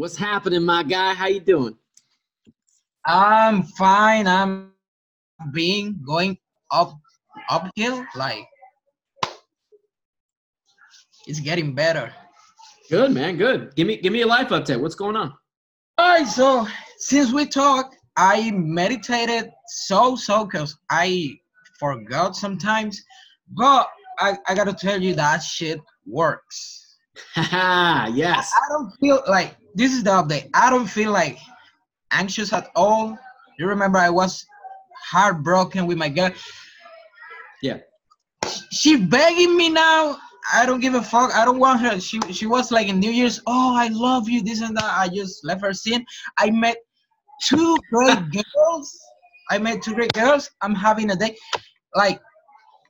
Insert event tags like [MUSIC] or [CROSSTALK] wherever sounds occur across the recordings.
What's happening, my guy? How you doing? I'm fine. I'm being going up uphill. Like it's getting better. Good, man. Good. Give me give me a life update. What's going on? All right. So since we talked, I meditated so so because I forgot sometimes, but I, I gotta tell you that shit works. [LAUGHS] Yes. I don't feel like this is the update. I don't feel like anxious at all. You remember I was heartbroken with my girl. Yeah. She begging me now. I don't give a fuck. I don't want her. She she was like in New Year's. Oh, I love you. This and that. I just left her scene. I met two great [LAUGHS] girls. I met two great girls. I'm having a day. Like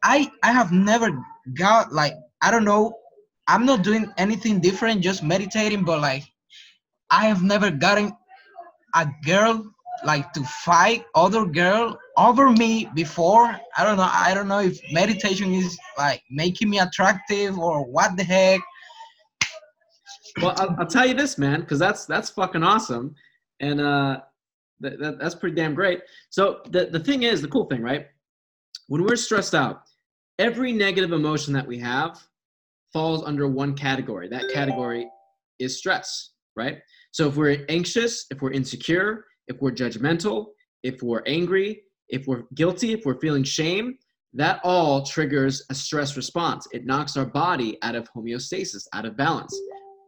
I I have never got like I don't know. I'm not doing anything different. Just meditating. But like I have never gotten a girl like to fight other girl over me before. I don't know i don't know if meditation is like making me attractive or what the heck. Well i'll, I'll tell you this man because that's that's fucking awesome. And uh that, that, that's pretty damn great. So the, the thing is the cool thing right? When we're stressed out every negative emotion that we have falls under one category. That category is stress right so if we're anxious if we're insecure if we're judgmental if we're angry if we're guilty if we're feeling shame that all triggers a stress response it knocks our body out of homeostasis out of balance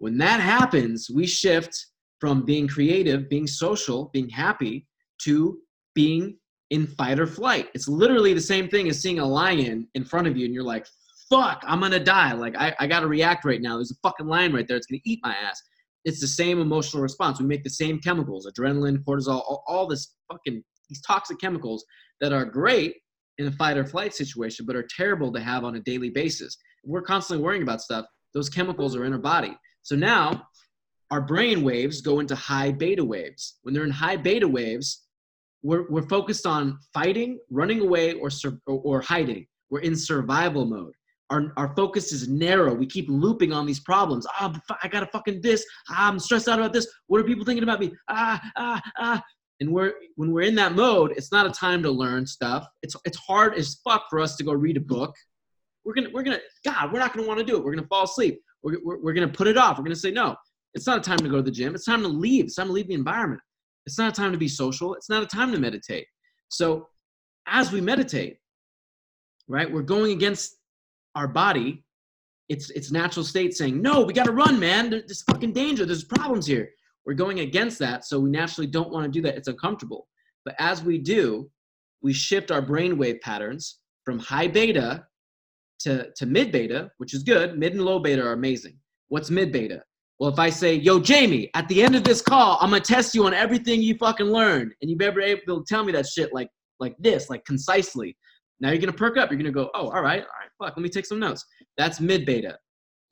when that happens, we shift from being creative, being social, being happy to being in fight or flight. It's literally the same thing as seeing a lion in front of you and you're like, fuck, I'm gonna die. Like, I, I gotta react right now. There's a fucking lion right there. It's gonna eat my ass. It's the same emotional response. We make the same chemicals adrenaline, cortisol, all, all this fucking, these toxic chemicals that are great in a fight or flight situation, but are terrible to have on a daily basis. We're constantly worrying about stuff. Those chemicals are in our body. So now our brain waves go into high beta waves. When they're in high beta waves, we're, we're focused on fighting, running away, or, sur- or hiding. We're in survival mode. Our, our focus is narrow. We keep looping on these problems. Oh, I gotta fucking this. Ah, I'm stressed out about this. What are people thinking about me? Ah, ah, ah. And we're when we're in that mode, it's not a time to learn stuff. It's it's hard as fuck for us to go read a book. We're gonna we're gonna God, we're not gonna want to do it. We're gonna fall asleep. We're, we're, we're to put it off. We're to say, no, it's not a time to go to the gym. It's time to leave. It's time to leave the environment. It's not a time to be social. It's not a time to meditate. So as we meditate, right, we're going against our body. It's its natural state saying, no, we got to run, man. There's fucking danger. There's problems here. We're going against that. So we naturally don't want to do that. It's uncomfortable. But as we do, we shift our brainwave patterns from high beta to, to mid beta, which is good. Mid and low beta are amazing. What's mid beta? Well, if I say, yo, Jamie, at the end of this call, I'm gonna test you on everything you fucking learned, and you better be able to tell me that shit like like this, like concisely. Now you're gonna perk up. You're gonna go, oh, all right, fuck, let me take some notes. That's mid beta.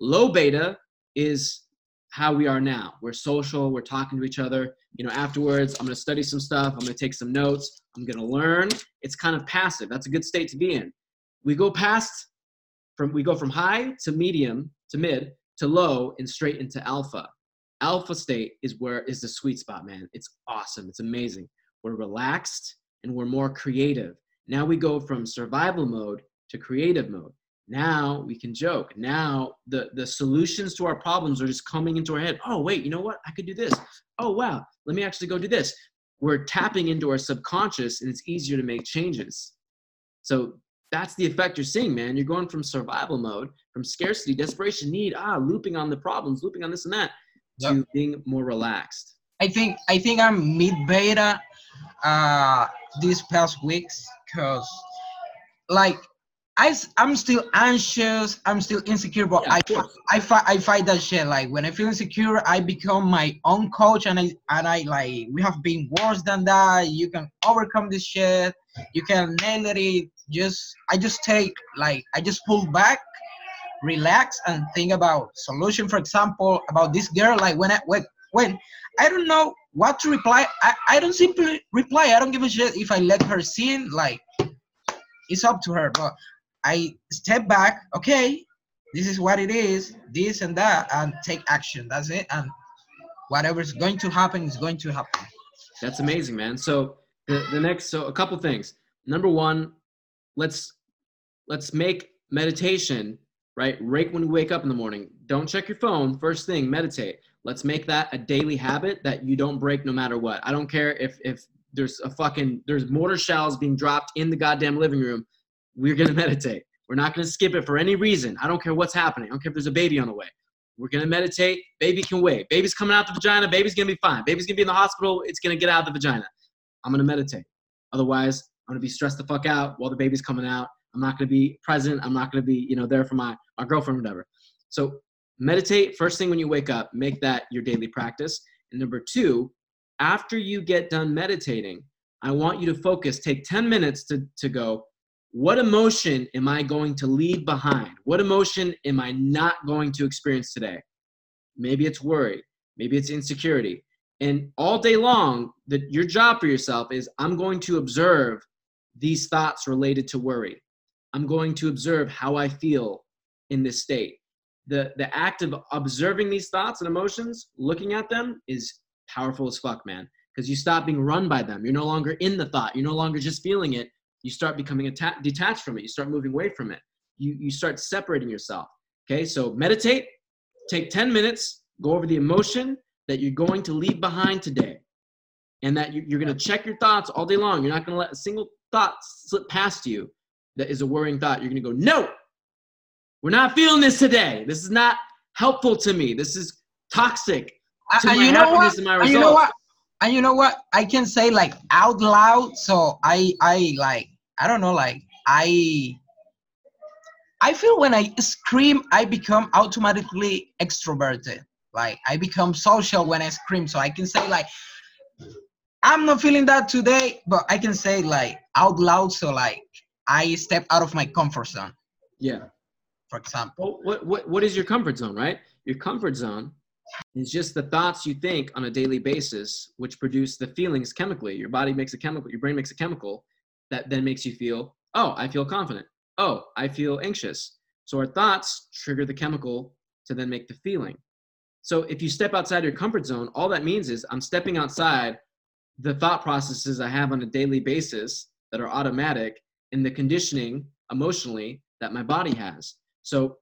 Low beta is how we are now. We're social. We're talking to each other. You know, afterwards, I'm gonna study some stuff. I'm gonna take some notes. I'm gonna learn. It's kind of passive. That's a good state to be in. We go past from we go from high to medium to mid to low and straight into alpha. Alpha state is where is the sweet spot, man. It's awesome. It's amazing. We're relaxed and we're more creative. Now we go from survival mode to creative mode. Now we can joke. Now the, the solutions to our problems are just coming into our head. Oh, wait, you know what? I could do this. Oh, wow. Let me actually go do this. We're tapping into our subconscious and it's easier to make changes. So that's the effect you're seeing, man. You're going from survival mode, from scarcity, desperation, need, ah, looping on the problems, looping on this and that, yep. to being more relaxed. I think I think I'm mid beta uh these past weeks because like I, I'm still anxious. I'm still insecure, but yeah, I, I, fight, I fight that shit. Like when I feel insecure, I become my own coach, and I, and I like we have been worse than that. You can overcome this shit. You can nail it. Just I just take like I just pull back, relax, and think about solution. For example, about this girl. Like when I when when I don't know what to reply, I, I don't simply reply. I don't give a shit if I let her see. Like it's up to her, but I step back, okay, this is what it is, this and that, and take action. That's it. And whatever is going to happen is going to happen. That's amazing, man. So the, the next, so a couple things. Number one, let's let's make meditation right right when you wake up in the morning. Don't check your phone. First thing, meditate. Let's make that a daily habit that you don't break no matter what. I don't care if if there's a fucking there's mortar shells being dropped in the goddamn living room. We're gonna meditate. We're not gonna skip it for any reason. I don't care what's happening. I don't care if there's a baby on the way. We're gonna meditate. Baby can wait. Baby's coming out the vagina. Baby's gonna be fine. Baby's gonna be in the hospital. It's gonna get out of the vagina. I'm gonna meditate. Otherwise, I'm gonna be stressed the fuck out while the baby's coming out. I'm not gonna be present. I'm not gonna be, you know, there for my my girlfriend whatever. So meditate first thing when you wake up. Make that your daily practice. And number two, after you get done meditating, I want you to focus. Take 10 minutes to to go. What emotion am I going to leave behind? What emotion am I not going to experience today? Maybe it's worry. Maybe it's insecurity. And all day long, that your job for yourself is I'm going to observe these thoughts related to worry. I'm going to observe how I feel in this state. The, the act of observing these thoughts and emotions, looking at them, is powerful as fuck, man. Because you stop being run by them. You're no longer in the thought. You're no longer just feeling it. You start becoming atta- detached from it. You start moving away from it. You, you start separating yourself. Okay, so meditate, take 10 minutes, go over the emotion that you're going to leave behind today. And that you, you're going to check your thoughts all day long. You're not going to let a single thought slip past you that is a worrying thought. You're going to go, no, we're not feeling this today. This is not helpful to me. This is toxic to my you know what? and my results. you know what? And you know what? I can say like out loud. So I I like I don't know like I I feel when I scream I become automatically extroverted. Like I become social when I scream. So I can say like I'm not feeling that today, but I can say like out loud. So like I step out of my comfort zone, Yeah. for example. Well, what, what, what is your comfort zone, right? Your comfort zone is just the thoughts you think on a daily basis, which produce the feelings chemically. Your body makes a chemical, your brain makes a chemical that then makes you feel, oh, I feel confident. Oh, I feel anxious. So our thoughts trigger the chemical to then make the feeling. So if you step outside your comfort zone, all that means is I'm stepping outside the thought processes I have on a daily basis that are automatic and the conditioning emotionally that my body has. So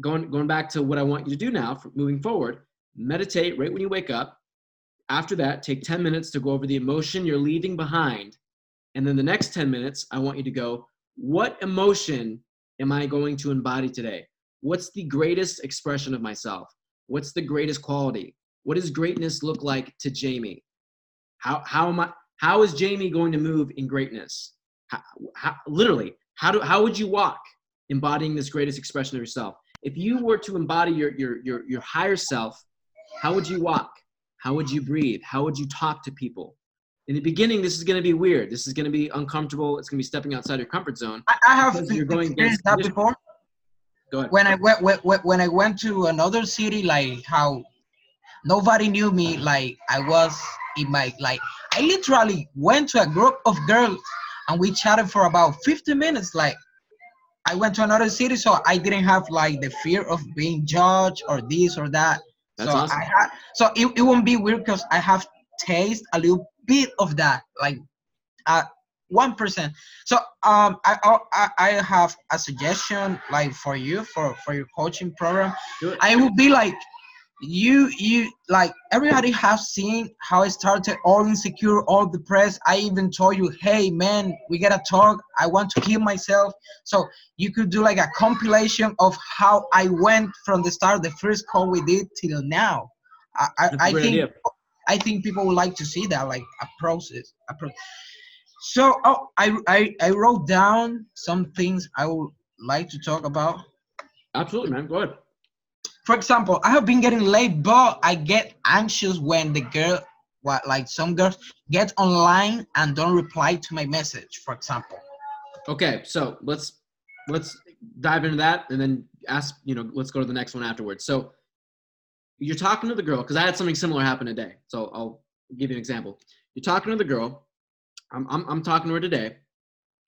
going going back to what I want you to do now moving forward, meditate right when you wake up. After that, take 10 minutes to go over the emotion you're leaving behind. And then the next 10 minutes, I want you to go, what emotion am I going to embody today? What's the greatest expression of myself? What's the greatest quality? What does greatness look like to Jamie? How how am I how is Jamie going to move in greatness? How, how, literally, how do how would you walk embodying this greatest expression of yourself? If you were to embody your your your your higher self, how would you walk? How would you breathe? How would you talk to people? In the beginning, this is going to be weird. This is going to be uncomfortable. It's going to be stepping outside your comfort zone. I, I have you're going experienced that before. Go ahead. when I went when, when- when I went to another city, like how nobody knew me, uh-huh. like I was in my like I literally went to a group of girls and we chatted for about 50 minutes. Like I went to another city, so I didn't have like the fear of being judged or this or that. That's so awesome. I had so it, it won't be weird because I have taste a little bit of that, like uh one percent. So um I, I I have a suggestion like for you for for your coaching program. I would be like you you like everybody has seen how I started all insecure, all depressed. I even told you, hey man, we gotta talk. I want to heal myself. So you could do like a compilation of how I went from the start, the first call we did till now. I I, I think idea. I think people would like to see that, like a process. A pro- so oh, I, I I wrote down some things I would like to talk about. Absolutely, man. Go ahead. For example, I have been getting late, but I get anxious when the girl, what like some girls get online and don't reply to my message. For example, Okay, so let's let's dive into that and then ask, you know, let's go to the next one afterwards. So you're talking to the girl because I had something similar happen today. So I'll give you an example. You're talking to the girl. I'm I'm, I'm talking to her today,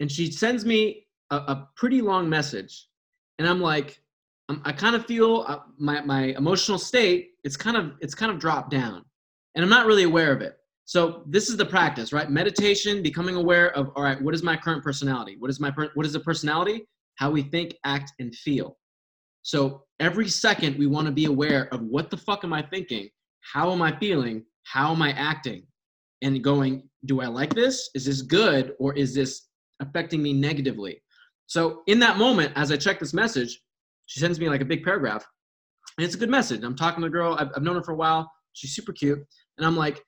and she sends me a, a pretty long message, and I'm like, I'm, I kind of feel uh, my my emotional state it's kind of it's kind of dropped down, and I'm not really aware of it. So this is the practice, right? Meditation, becoming aware of all right, what is my current personality? What is my per- what is the personality? How we think, act, and feel. So every second we want to be aware of what the fuck am I thinking? How am I feeling? How am I acting? And going, do I like this? Is this good or is this affecting me negatively? So in that moment, as I check this message, she sends me like a big paragraph, and it's a good message. I'm talking to the girl. I've, I've known her for a while. She's super cute, and I'm like,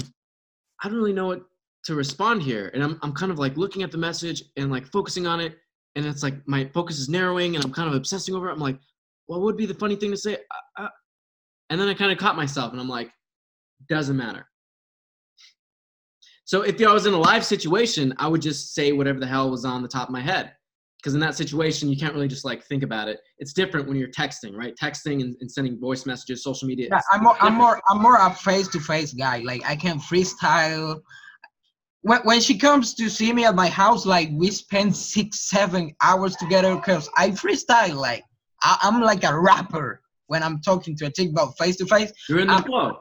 I don't really know what to respond here, and I'm I'm kind of like looking at the message and like focusing on it, and it's like my focus is narrowing, and I'm kind of obsessing over it. I'm like, what would be the funny thing to say? Uh, uh, and then I kind of caught myself, and I'm like, doesn't matter. So if I was in a live situation, I would just say whatever the hell was on the top of my head. Because in that situation you can't really just like think about it. It's different when you're texting right? Texting and, and sending voice messages social media yeah, i'm more i'm more i'm more a face-to-face guy. Like i can freestyle. When, when she comes to see me at my house like we spend six seven hours together because i freestyle like I, am like a rapper when i'm talking to a chick about face-to-face you're in the flow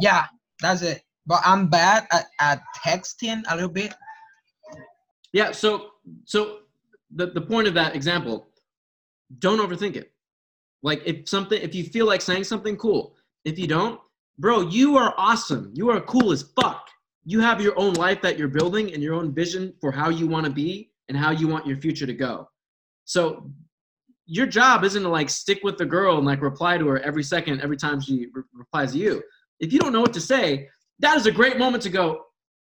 yeah that's it but i'm bad at, at texting a little bit yeah so so the, the point of that example, don't overthink it. Like if something, if you feel like saying something cool, if you don't, bro, you are awesome. You are cool as fuck. You have your own life that you're building and your own vision for how you want to be and how you want your future to go. So your job isn't to like stick with the girl and like reply to her every second, every time she re- replies to you. If you don't know what to say, that is a great moment to go,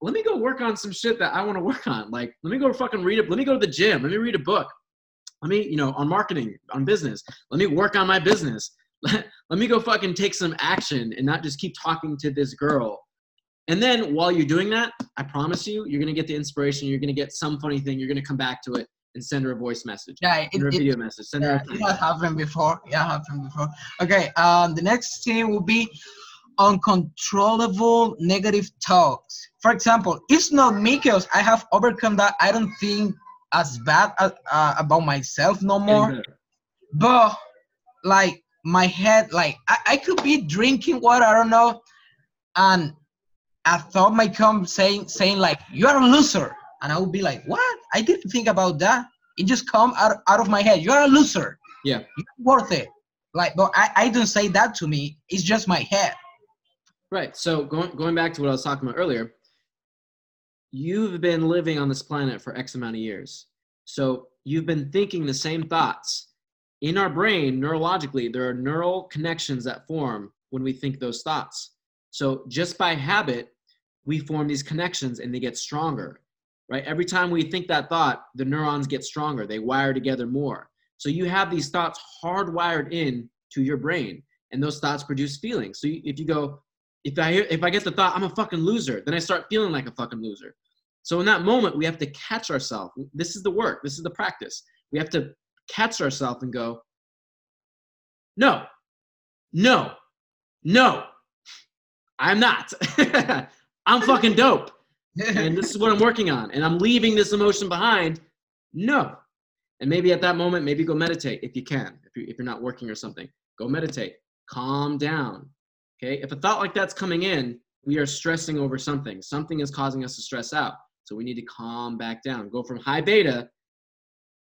let me go work on some shit that I want to work on. Like, let me go fucking read it. Let me go to the gym. Let me read a book. Let me, you know, on marketing, on business. Let me work on my business. Let, [LAUGHS] let me go fucking take some action and not just keep talking to this girl. And then while you're doing that, I promise you, you're gonna get the inspiration. You're gonna get some funny thing. You're gonna come back to it and send her a voice message. Yeah, it, send her a it, video message. Send yeah, her. A it has happened before. Yeah, happened before. Okay. Um, the next thing will be uncontrollable negative talks. For example, it's not me because I have overcome that. I don't think as bad as, uh, about myself no more. But like my head, like I, I could be drinking water, I don't know, and a thought might come saying saying like you're a loser, and I would be like, what? I didn't think about that. It just come out, out of my head. You're a loser. Yeah. You're worth it. Like, but I, I don't say that to me. It's just my head. Right. So going going back to what I was talking about earlier, you've been living on this planet for X amount of years. So you've been thinking the same thoughts. In our brain, neurologically, there are neural connections that form when we think those thoughts. So just by habit, we form these connections and they get stronger. Right? Every time we think that thought, the neurons get stronger. They wire together more. So you have these thoughts hardwired in to your brain and those thoughts produce feelings. So if you go, if I hear, if I get the thought I'm a fucking loser, then I start feeling like a fucking loser. So in that moment, we have to catch ourselves. This is the work. This is the practice. We have to catch ourselves and go, no, no, no, I'm not. [LAUGHS] I'm fucking dope. And this is what I'm working on. And I'm leaving this emotion behind. No. And maybe at that moment, maybe go meditate if you can. If, you, if you're not working or something, go meditate. Calm down. Okay, if a thought like that's coming in, we are stressing over something. Something is causing us to stress out. So we need to calm back down. Go from high beta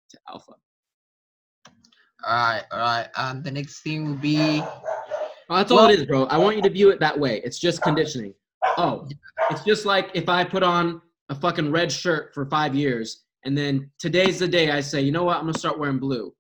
to alpha. All right, all right. Um, the next thing will be. Oh, that's all it is, bro. I want you to view it that way. It's just conditioning. Oh, it's just like if I put on a fucking red shirt for five years and then today's the day I say, you know what, I'm gonna start wearing blue.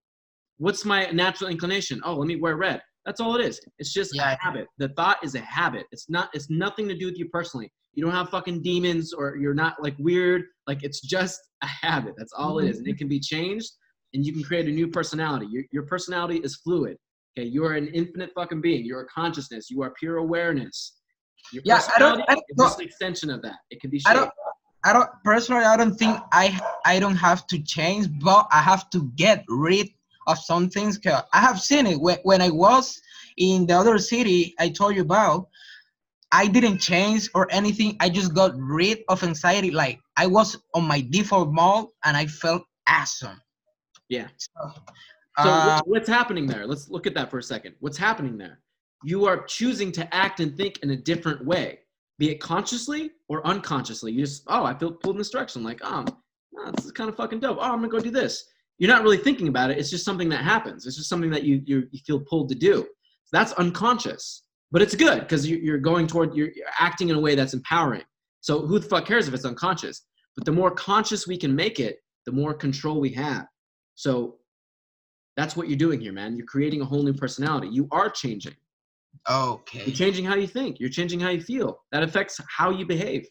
What's my natural inclination? Oh, let me wear red. That's all it is. It's just yeah. a habit. The thought is a habit. It's not. It's nothing to do with you personally. You don't have fucking demons or you're not like weird. Like it's just a habit. That's all it is, and mm-hmm. it can be changed, and you can create a new personality. Your your personality is fluid. Okay, you are an infinite fucking being. You're a consciousness. You are pure awareness. Your yeah, I don't. I don't just an extension of that. It can be. Shaped. I don't. I don't personally. I don't think I. I don't have to change, but I have to get rid of some things. Cause I have seen it when, when I was in the other city I told you about. I didn't change or anything. I just got rid of anxiety. Like I was on my default mode and I felt awesome. Yeah. So, so uh, what's happening there? Let's look at that for a second. What's happening there? You are choosing to act and think in a different way, be it consciously or unconsciously. You just, oh, I feel pulled in this direction. Like, oh, oh this is kind of fucking dope. Oh, I'm gonna go do this. You're not really thinking about it. It's just something that happens. It's just something that you you, you feel pulled to do. So that's unconscious, but it's good because you, you're going toward you're, you're acting in a way that's empowering. So who the fuck cares if it's unconscious? But the more conscious we can make it, the more control we have. So that's what you're doing here, man. You're creating a whole new personality. You are changing. Okay. You're changing how you think. You're changing how you feel. That affects how you behave.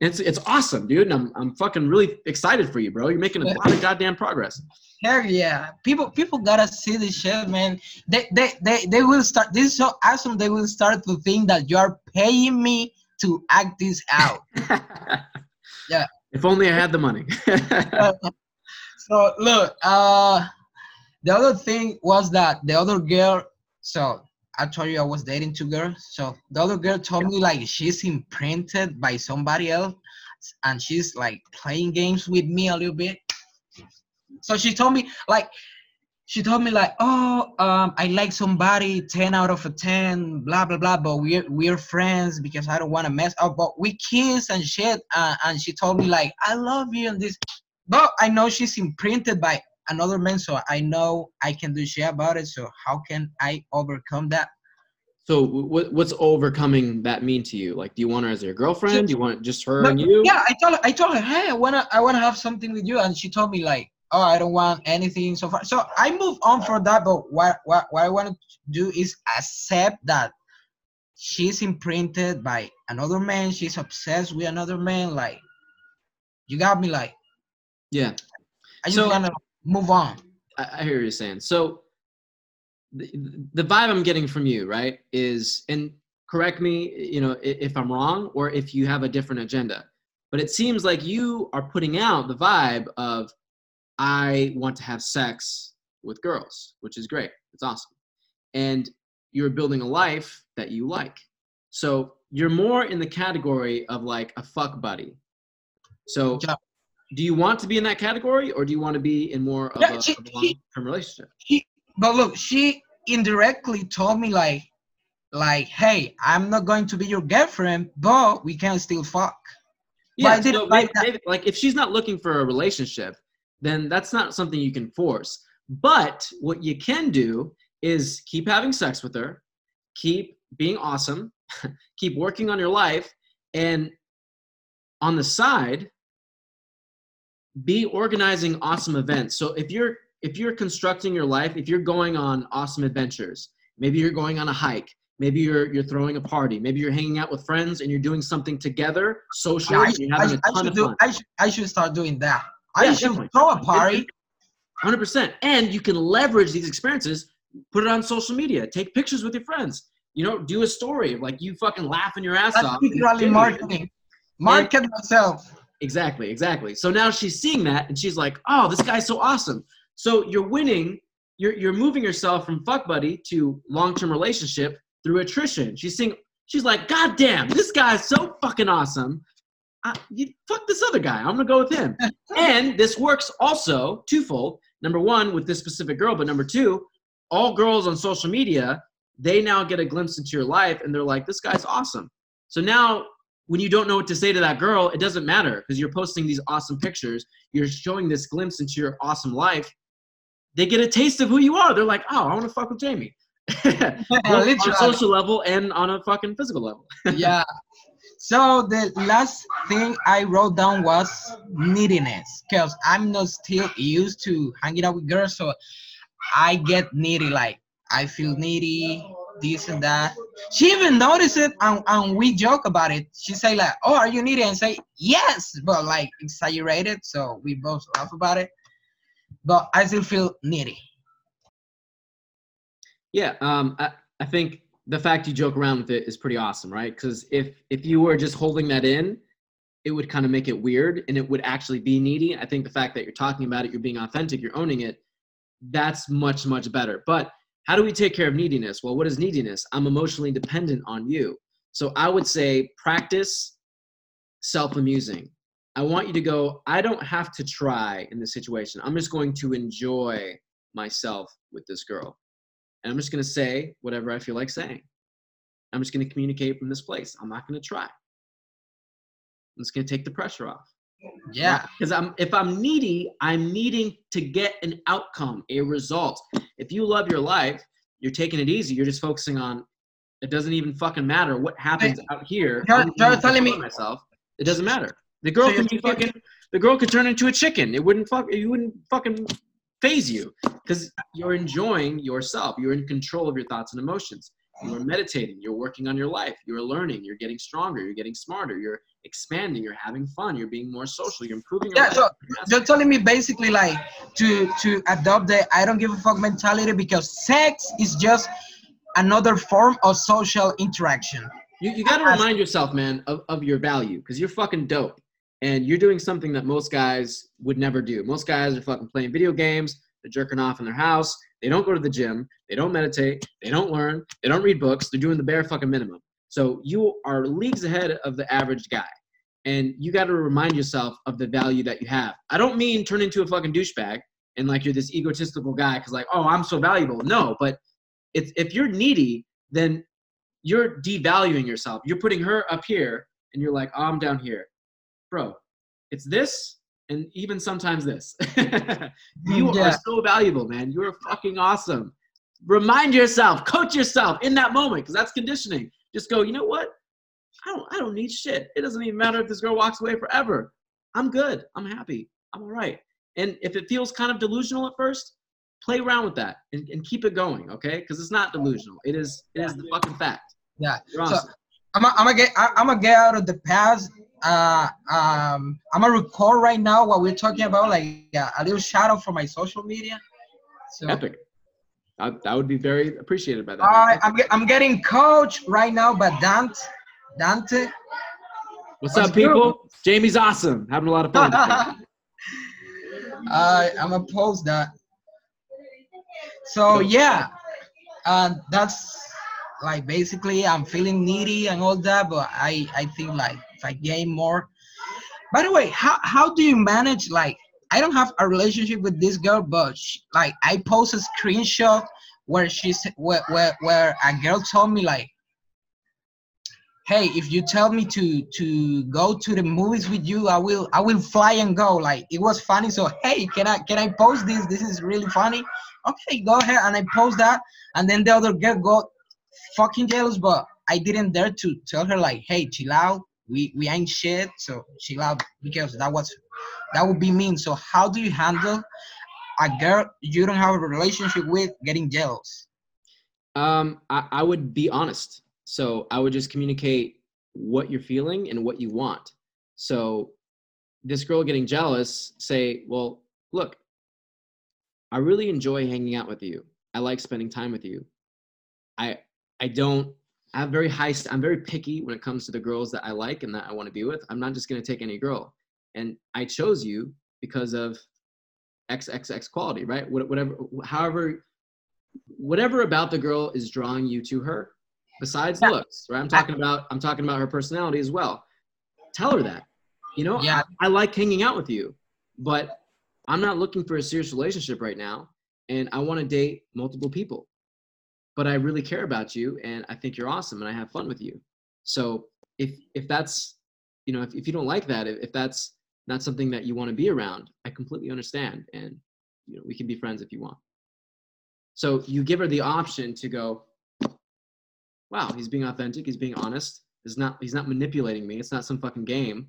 It's it's awesome, dude. And I'm I'm fucking really excited for you, bro. You're making a lot of goddamn progress. Hell yeah. People people gotta see this shit, man. They they they, they will start this is so awesome they will start to think that you are paying me to act this out. [LAUGHS] yeah. If only I had the money. [LAUGHS] [LAUGHS] so look, uh the other thing was that the other girl so I told you I was dating two girls. So the other girl told me like she's imprinted by somebody else and she's like playing games with me a little bit. So she told me like she told me like, oh, um, I like somebody, 10 out of a 10, blah blah blah, but we're we're friends because I don't want to mess up. But we kiss and shit. Uh, and she told me like, I love you and this. But I know she's imprinted by another man, so I know I can do shit about it. So how can I overcome that? So what what's overcoming that mean to you? Like, do you want her as your girlfriend? Do you want just her and you? Yeah, I told her, I told her, hey, I wanna I wanna have something with you, and she told me like, oh, I don't want anything so far. So I move on from that, but what what what I want to do is accept that she's imprinted by another man. She's obsessed with another man. Like, you got me. Like, yeah. I just so, wanna move on. I, I hear what you're saying. So the, the vibe I'm getting from you, right, is and correct me, you know, if I'm wrong or if you have a different agenda. But it seems like you are putting out the vibe of I want to have sex with girls, which is great. It's awesome. And you're building a life that you like. So you're more in the category of like a fuck buddy. So do you want to be in that category or do you want to be in more of, a, she, of a long-term relationship? She, but look, she indirectly told me like, like, hey, I'm not going to be your girlfriend, but we can still fuck. Yeah, so like if she's not looking for a relationship, then that's not something you can force. But what you can do is keep having sex with her, keep being awesome, [LAUGHS] keep working on your life, and on the side, be organizing awesome events. So if you're if you're constructing your life, if you're going on awesome adventures, maybe you're going on a hike, maybe you're you're throwing a party, maybe you're hanging out with friends and you're doing something together socially. Yeah, I, should, I, should do, I, should, I should start doing that. I yeah, should definitely. throw a party. 100%. And you can leverage these experiences, put it on social media, take pictures with your friends. You know, do a story like you fucking laughing your ass That's off. Literally marketing. Market and, myself. Exactly, exactly. So now she's seeing that and she's like, oh, this guy's so awesome. So you're winning, you're, you're moving yourself from fuck buddy to long-term relationship through attrition. She's seeing, she's like, God damn, this guy's so fucking awesome. I, you fuck this other guy. I'm gonna go with him. [LAUGHS] and this works also twofold. Number one, with this specific girl, but number two, all girls on social media, they now get a glimpse into your life and they're like, this guy's awesome. So now when you don't know what to say to that girl, it doesn't matter because you're posting these awesome pictures. You're showing this glimpse into your awesome life. They get a taste of who you are. They're like, oh, I want to fuck with Jamie. [LAUGHS] on a social level and on a fucking physical level. [LAUGHS] yeah. So the last thing I wrote down was neediness because I'm not still used to hanging out with girls. So I get needy. Like I feel needy this and that. She even noticed it and, and we joke about it. She say like, oh, are you needy? And say, yes, but like exaggerated. So we both laugh about it. But I still feel needy. Yeah, um, I, I think the fact you joke around with it is pretty awesome, right? Because if if you were just holding that in, it would kind of make it weird and it would actually be needy. I think the fact that you're talking about it, you're being authentic, you're owning it, that's much, much better. But how do we take care of neediness? Well, what is neediness? I'm emotionally dependent on you. So I would say practice self amusing. I want you to go, I don't have to try in this situation. I'm just going to enjoy myself with this girl. and I'm just going to say whatever I feel like saying. I'm just going to communicate from this place. I'm not going to try. I'm just going to take the pressure off. Yeah. Because I'm if I'm needy, I'm needing to get an outcome, a result. If you love your life, you're taking it easy. You're just focusing on it doesn't even fucking matter what happens out here. You're- you're telling me- myself. It doesn't matter. The girl So can be fucking the girl could turn into a chicken. It wouldn't fuck you wouldn't fucking faze you because you're enjoying yourself. You're in control of your thoughts and emotions. You are meditating. You're working on your life. You're learning. You're getting stronger. You're getting smarter. You're expanding. You're having fun. You're being more social. You're improving. Your Yeah, life. so You're telling me basically like to to adopt the I don't give a fuck mentality because sex is just another form of social interaction. You, you got to remind yourself, man, of, of your value because you're fucking dope. And you're doing something that most guys would never do. Most guys are fucking playing video games, they're jerking off in their house, they don't go to the gym, they don't meditate, they don't learn, they don't read books, they're doing the bare fucking minimum. So you are leagues ahead of the average guy. And you got to remind yourself of the value that you have. I don't mean turn into a fucking douchebag and like you're this egotistical guy because, like, oh, I'm so valuable. No, but it's, if you're needy, then you're devaluing yourself. You're putting her up here and you're like, oh, I'm down here. Bro, it's this and even sometimes this. [LAUGHS] Mm, you Yeah. are so valuable, man. You're fucking awesome. Remind yourself, coach yourself in that moment because that's conditioning. Just go, you know what? I don't I don't need shit. It doesn't even matter if this girl walks away forever. I'm good. I'm happy. I'm all right. And if it feels kind of delusional at first, play around with that and, and keep it going, okay? Because it's not delusional. It is it is the fucking fact. Yeah. You're So- I'm gonna I'm get I- I'm gonna get out of the past. Uh, um, I'm gonna record right now what we're talking about, like uh, a little shout out for my social media. So Epic. I, that would be very appreciated by that. all right, I'm, get, I'm getting coached right now by Dante. Dante. What's Let's up, people? Jamie's awesome. Having a lot of fun. [LAUGHS] uh, I'm gonna post that. So yeah, uh, that's like basically I'm feeling needy and all that, but I I think like if I gain more. By the way, how how do you manage like I don't have a relationship with this girl, but she, like I post a screenshot where she's where, where where a girl told me like hey if you tell me to to go to the movies with you i will i will fly and go. Like it was funny. So hey can i can i post this? This is really funny. Okay go ahead. And i post that. And then the other girl got fucking jealous but i didn't dare to tell her like hey chill out we we ain't shit so chill out because that was that would be mean so how do you handle a girl you don't have a relationship with getting jealous Um, I, I would be honest. So I would just communicate what you're feeling and what you want. So this girl getting jealous, say, well, look, I really enjoy hanging out with you. I like spending time with you. I I don't I have very high I'm very picky when it comes to the girls that I like and that I want to be with. I'm not just going to take any girl. And I chose you because of XXX quality, right? Whatever however whatever about the girl is drawing you to her besides Yeah. looks right i'm talking about i'm talking about her personality as well tell her that you know Yeah. I, I like hanging out with you but i'm not looking for a serious relationship right now and i want to date multiple people but i really care about you and i think you're awesome and i have fun with you so if if that's you know if, if you don't like that if, if that's not something that you want to be around i completely understand and you know we can be friends if you want so you give her the option to go, wow, he's being authentic, he's being honest. He's not he's not manipulating me. It's not some fucking game.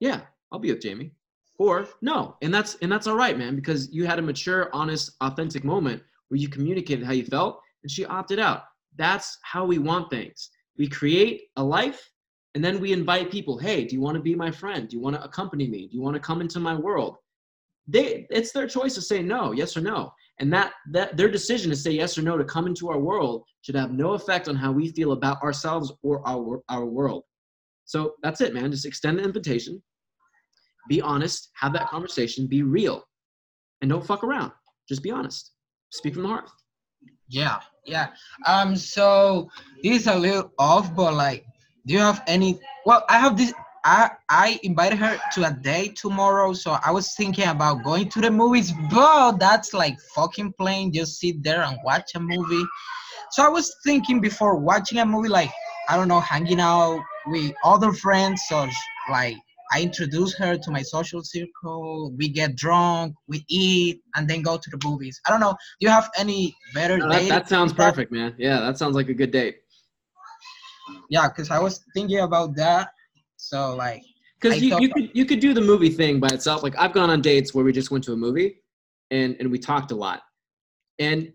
Yeah, I'll be with Jamie. Or no. And that's and that's all right, man, because you had a mature, honest, authentic moment where you communicated how you felt and she opted out. That's how we want things. We create a life and then we invite people, hey, do you want to be my friend? Do you want to accompany me? Do you want to come into my world? They it's their choice to say no, yes or no and that that their decision to say yes or no to come into our world should have no effect on how we feel about ourselves or our our world so that's it man just extend the invitation be honest have that conversation be real and don't fuck around just be honest speak from the heart Yeah, yeah. Um, so this is a little off, but like, do you have any? Well, I have this. I I invited her to a date tomorrow, so I was thinking about going to the movies, but that's like fucking plain. Just sit there and watch a movie. So I was thinking before watching a movie, like I don't know, hanging out with other friends. or like I introduce her to my social circle. We get drunk, we eat, and then go to the movies. I don't know. Do you have any better No, that, date? that sounds perfect, man. Yeah, that sounds like a good date. Yeah, because I was thinking about that. So like, Because you, you could you could do the movie thing by itself. Like I've gone on dates where we just went to a movie, and and we talked a lot, and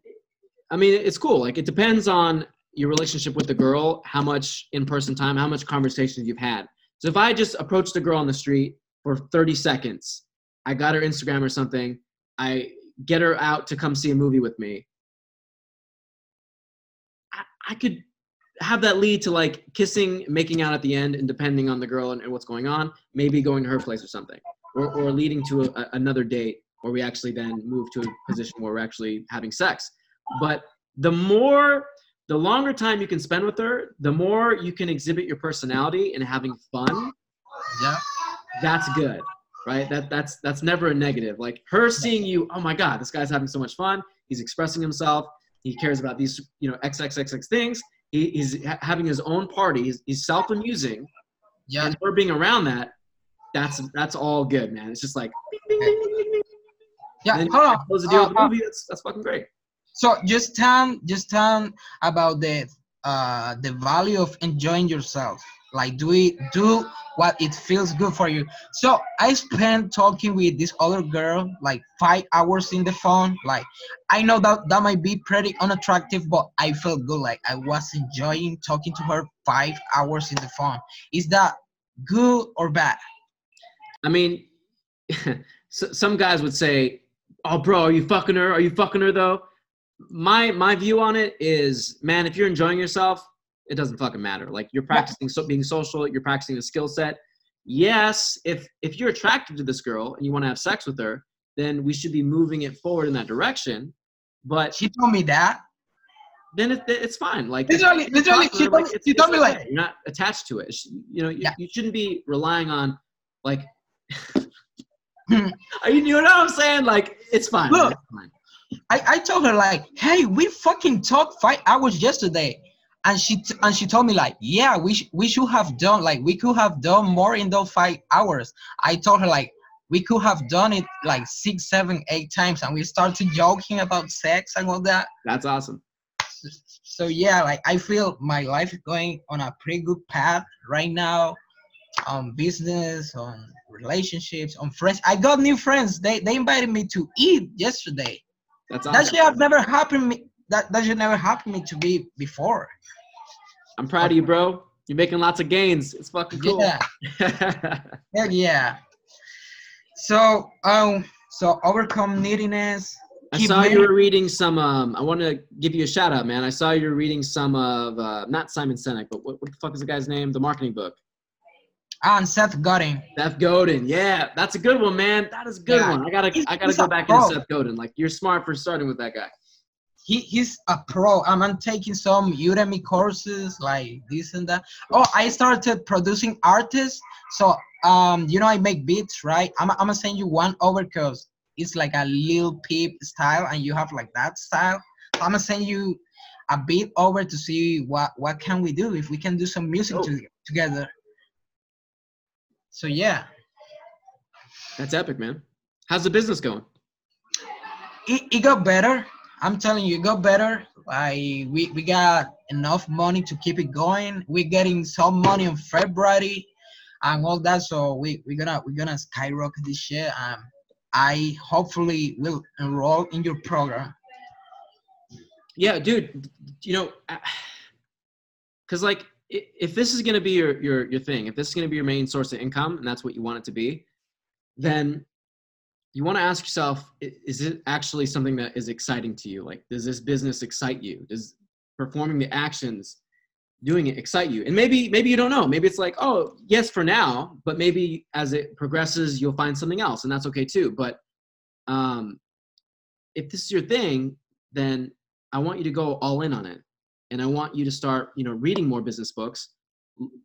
I mean it's cool. Like it depends on your relationship with the girl, how much in person time, how much conversations you've had. So if I just approached a girl on the street for 30 seconds, I got her Instagram or something, I get her out to come see a movie with me. I, I could have that lead to like kissing, making out at the end, and depending on the girl and, and what's going on, maybe going to her place or something, or, or leading to a, a- another date where we actually then move to a position where we're actually having sex. But the more, the longer time you can spend with her, the more you can exhibit your personality and having fun. yeah, That's good, right? That that's that's never a negative. Like her seeing you, oh my god, this guy's having so much fun. He's expressing himself. He cares about these, you know, XXXX things. He, he's ha- having his own party. He's, he's self-amusing, yeah. and her being around that, that's that's all good, man. It's just like, Yeah, hold on. close the deal Uh, with the uh, movie. That's that's fucking great. So just tell just tell about the uh the value of enjoying yourself. Like do it do what it feels good for you. So I spent talking with this other girl like five hours in the phone. Like I know that that might be pretty unattractive, but I felt good. Like I was enjoying talking to her five hours in the phone. Is that good or bad? I mean, [LAUGHS] some guys would say, "Oh, bro, are you fucking her? Are you fucking her though?" My my view on it is, man, if you're enjoying yourself, it doesn't fucking matter. Like you're practicing so being social, you're practicing a skill set. Yes, if if you're attracted to this girl and you want to have sex with her, then we should be moving it forward in that direction. But She told me that. then it, it's fine. Like Literally, literally, she told, like, she told me like okay. you're not attached to it. You know, you, Yeah. you shouldn't be relying on like. [LAUGHS] [LAUGHS] Are you, you know what I'm saying? Like it's fine. Look. it's fine. I, I told her like, hey, we fucking talked five hours yesterday, and she t- and she told me like, yeah, we sh- we should have done like we could have done more in those five hours. I told her like we could have done it like six, seven, eight times, and we started joking about sex and all that. That's awesome. So yeah, like I feel my life is going on a pretty good path right now, on business, on relationships, on friends. I got new friends. They they invited me to eat yesterday. That's That awesome. should have never happened me. That that should never happen me to be before. I'm proud of you, bro. You're making lots of gains. It's fucking cool. Yeah, [LAUGHS] heck yeah. So um, so overcome neediness. I keep saw you were reading some. Um, I want to give you a shout out, man. I saw you were reading some of uh, not Simon Sinek, but what, what the fuck is the guy's name? The marketing book. And Seth Godin. Seth Godin. Yeah, that's a good one, man. That is a good Yeah. one. I gotta, He's- I gotta go back pro. into Seth Godin. Like, you're smart for starting with that guy. He he's a pro. I'm, I'm taking some Udemy courses like this and that. Oh, I started producing artists. So um, you know, I make beats, right? I'm I'm gonna send you one over because it's like a Lil Peep style, and you have like that style. So I'm gonna send you a beat over to see what what can we do if we can do some music Oh. to, together. So yeah, That's epic, man. How's the business going? it, it got better. I'm telling you, it got better. Like we, we got enough money to keep it going. We're getting some money in February and all that. So we, we're gonna we're gonna skyrocket this shit. Um I hopefully will enroll in your program. Yeah, dude. You know, because like, i- if this is gonna be your your your thing, if this is gonna be your main source of income, and that's what you want it to be, then you want to ask yourself: Is it actually something that is exciting to you? Like, does this business excite you? Does performing the actions, doing it, excite you? And maybe maybe you don't know. Maybe it's like, oh, yes, for now, but maybe as it progresses, you'll find something else, and that's okay too. But um, if this is your thing, then I want you to go all in on it. And I want you to start, you know, reading more business books,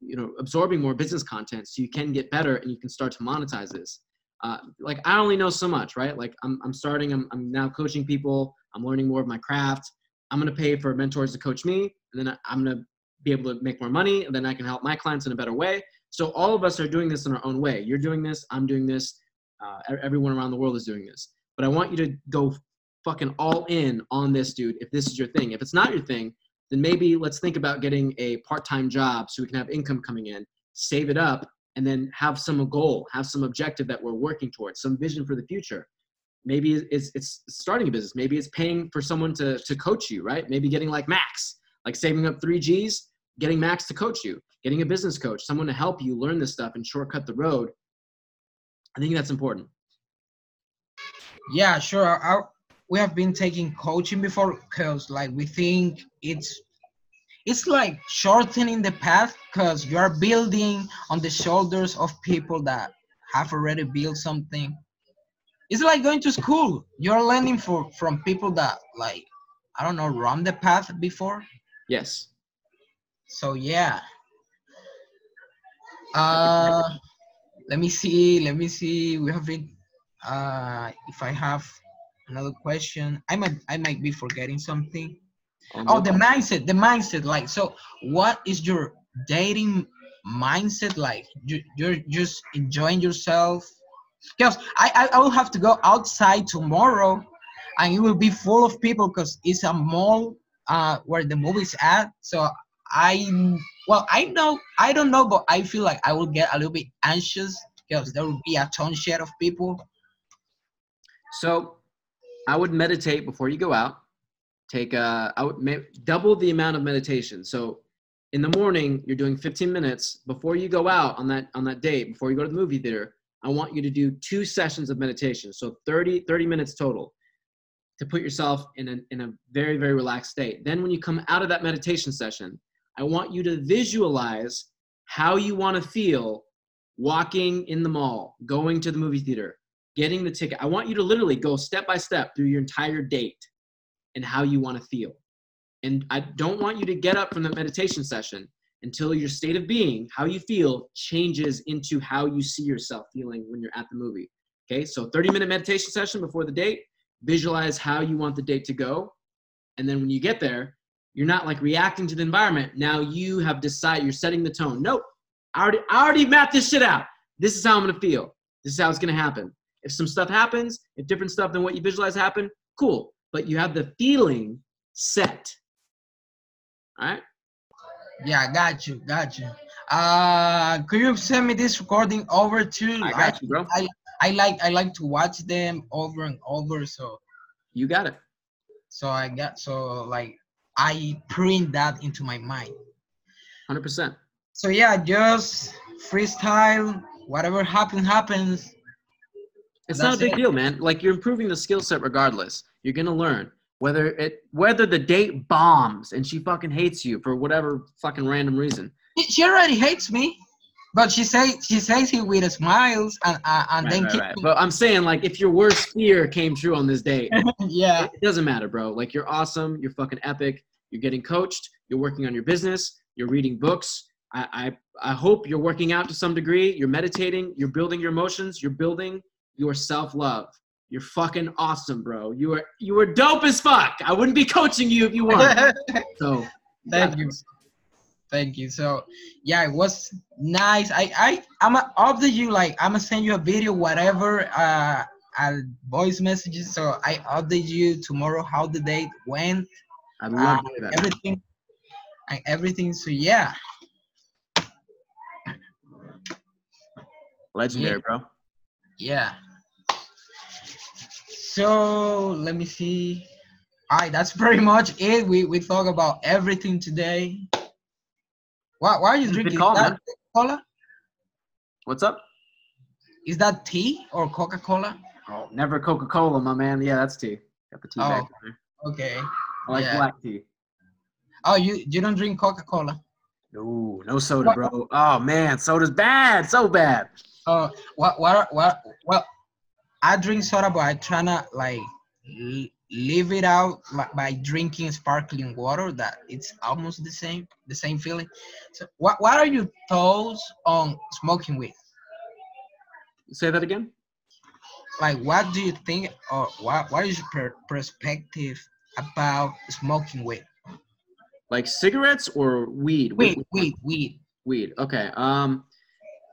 you know absorbing more business content so you can get better and you can start to monetize this. Uh, like i only know so much right? Like i'm, I'm starting I'm, I'm now coaching people i'm learning more of my craft. I'm going to pay for mentors to coach me and then i'm going to be able to make more money and then i can help my clients in a better way. So all of us are doing this in our own way. You're doing this i'm doing this uh, everyone around the world is doing this. But i want you to go fucking all in on this dude if this is your thing. If it's not your thing then maybe let's think about getting a part-time job so we can have income coming in save it up and then have some goal have some objective that we're working towards some vision for the future. Maybe it's it's starting a business. Maybe it's paying for someone to to coach you right? Maybe getting like max like saving up 3 g's getting max to coach you getting a business coach someone to help you learn this stuff and shortcut the road. I think that's important. Yeah, sure. I, we have been taking coaching before because like we think it's it's like shortening the path because you are building on the shoulders of people that have already built something. It's like going to school. You're learning for from people that like I don't know run the path before. yes So yeah. Uh, let me see. Let me see. We have been. Uh, if I have another question, I might I might be forgetting something. Oh, the mindset. The mindset. Like, so what is your dating mindset like? You, you're just enjoying yourself. Because I, I I will have to go outside tomorrow, and it will be full of people because it's a mall uh where the movie's at. So I well I know I don't know, but I feel like I will get a little bit anxious because there will be a ton share of people. So I would meditate before you go out. Take uh, I would ma- double the amount of meditation. So in the morning, you're doing 15 minutes before you go out on that on that day, Before you go to the movie theater, I want you to do two sessions of meditation. So 30 30 minutes total to put yourself in a in a very very relaxed state. Then when you come out of that meditation session, I want you to visualize how you want to feel walking in the mall, going to the movie theater, getting the ticket. I want you to literally go step by step through your entire date and how you want to feel. And I don't want you to get up from the meditation session until your state of being, how you feel, changes into how you see yourself feeling when you're at the movie. Okay, so 30 minute meditation session before the date, visualize how you want the date to go. And then when you get there, you're not like reacting to the environment. Now you have decided, you're setting the tone. Nope, I already, I already mapped this shit out. This is how I'm gonna feel. This is how it's gonna happen. If some stuff happens, if different stuff than what you visualize happen, cool. But you have the feeling set. All right. Yeah, got you, got you. Uh, could you send me this recording over to? I got you, bro. I, I like I like to watch them over and over. So You got it. so I got so like I print that into my mind. 100%. So yeah, just freestyle. Whatever happens, happens. It's not a big it. deal, man. Like you're improving the skill set regardless. You're gonna learn whether it whether the date bombs and she fucking hates you for whatever fucking random reason. She- already hates me, but she say she says he with a smiles and uh, and Right, then right, right. But I'm saying like if your worst fear came true on this date, [LAUGHS] yeah. it doesn't matter, bro. Like you're awesome. You're fucking epic. You're getting coached. You're working on your business. You're reading books. I, I, I hope you're working out to some degree. You're meditating. You're building your emotions. You're building your self love. You're fucking awesome, bro. You are you are dope as fuck. I wouldn't be coaching you if you weren't. [LAUGHS] So Thank you. Thank you. So yeah, it was nice. I I I'm gonna update you like I'm gonna send you a video, whatever. Uh, uh voice messages. So I update you tomorrow how the date went, I'd love uh, that. everything, and everything. So yeah, Legendary, bro. Yeah. So let me see. All right, that's [LAUGHS] pretty much it. We we talk about everything today. Why why are you drinking call, that. Coca-Cola? What's up? Is that tea or Coca-Cola? Oh, never Coca Cola, my man. Yeah, that's tea. Got the tea back Oh. there. Okay. I like yeah. black tea. Oh, you you don't drink Coca-Cola? No, no soda, bro. Oh man, soda's bad, so bad. Oh, what what what what? I drink soda, but I try not like leave it out by drinking sparkling water that it's almost the same the same feeling so what, what are your thoughts on smoking weed Say that again. like what do you think or what, what is your per- perspective about smoking weed Like cigarettes or weed? weed weed weed Weed. Okay. Um,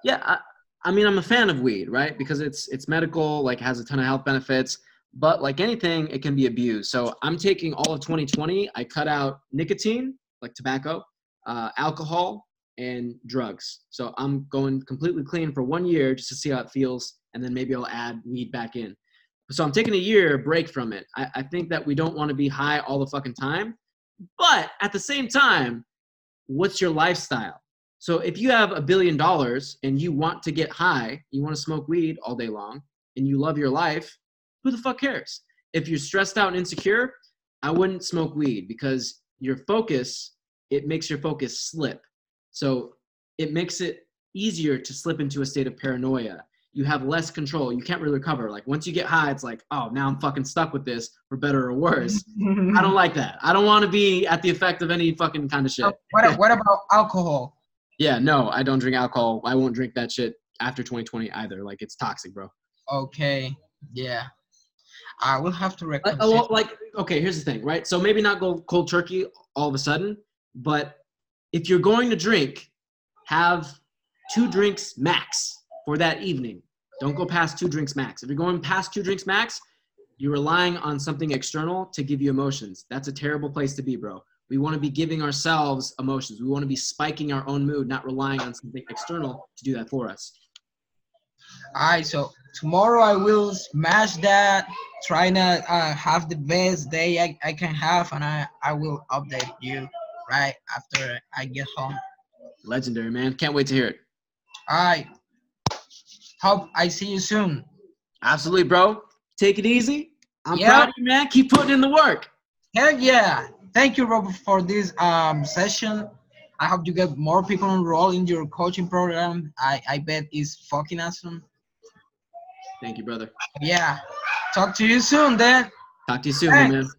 yeah. I, I mean, I'm a fan of weed, right? Because it's it's medical, like has a ton of health benefits. But like anything, it can be abused. So I'm taking all of 2020. I cut out nicotine, like tobacco, uh, alcohol, and drugs. So I'm going completely clean for one year just to see how it feels, and then maybe I'll add weed back in. So I'm taking a year break from it. I, I think that we don't want to be high all the fucking time, but at the same time, what's your lifestyle? So if you have a billion dollars and you want to get high, you want to smoke weed all day long, and you love your life, who the fuck cares? If you're stressed out and insecure, I wouldn't smoke weed because your focus, it makes your focus slip. So it makes it easier to slip into a state of paranoia. You have less control. You can't really recover. Like once you get high, it's like, oh, now I'm fucking stuck with this for better or worse. [LAUGHS] I don't like that. I don't want to be at the effect of any fucking kind of shit. What, what about alcohol Yeah, no, I don't drink alcohol. I won't drink that shit after 2020 either. Like it's toxic, bro. okay yeah i will have to Like, oh, like, okay, here's the thing, right? So maybe not go cold turkey all of a sudden, but if you're going to drink, have two drinks max for that evening. Don't go past two drinks max. If you're going past two drinks max, you're relying on something external to give you emotions. That's a terrible place to be, bro. We want to be giving ourselves emotions. We want to be spiking our own mood, not relying on something external to do that for us. All right, so tomorrow I will smash that, trying to uh, have the best day I, I can have, and I, I will update you right after I get home. Legendary, man. Can't wait to hear it. All right, hope I see you soon. Absolutely, bro. Take it easy. I'm Yeah. proud of you, man. Keep putting in the work. Hell yeah! Thank you, Robert, for this um session. I hope you get more people enrolled in your coaching program. I, I bet it's fucking awesome. Thank you, brother. Yeah. Talk to you soon then. Talk to you soon, Thanks. man.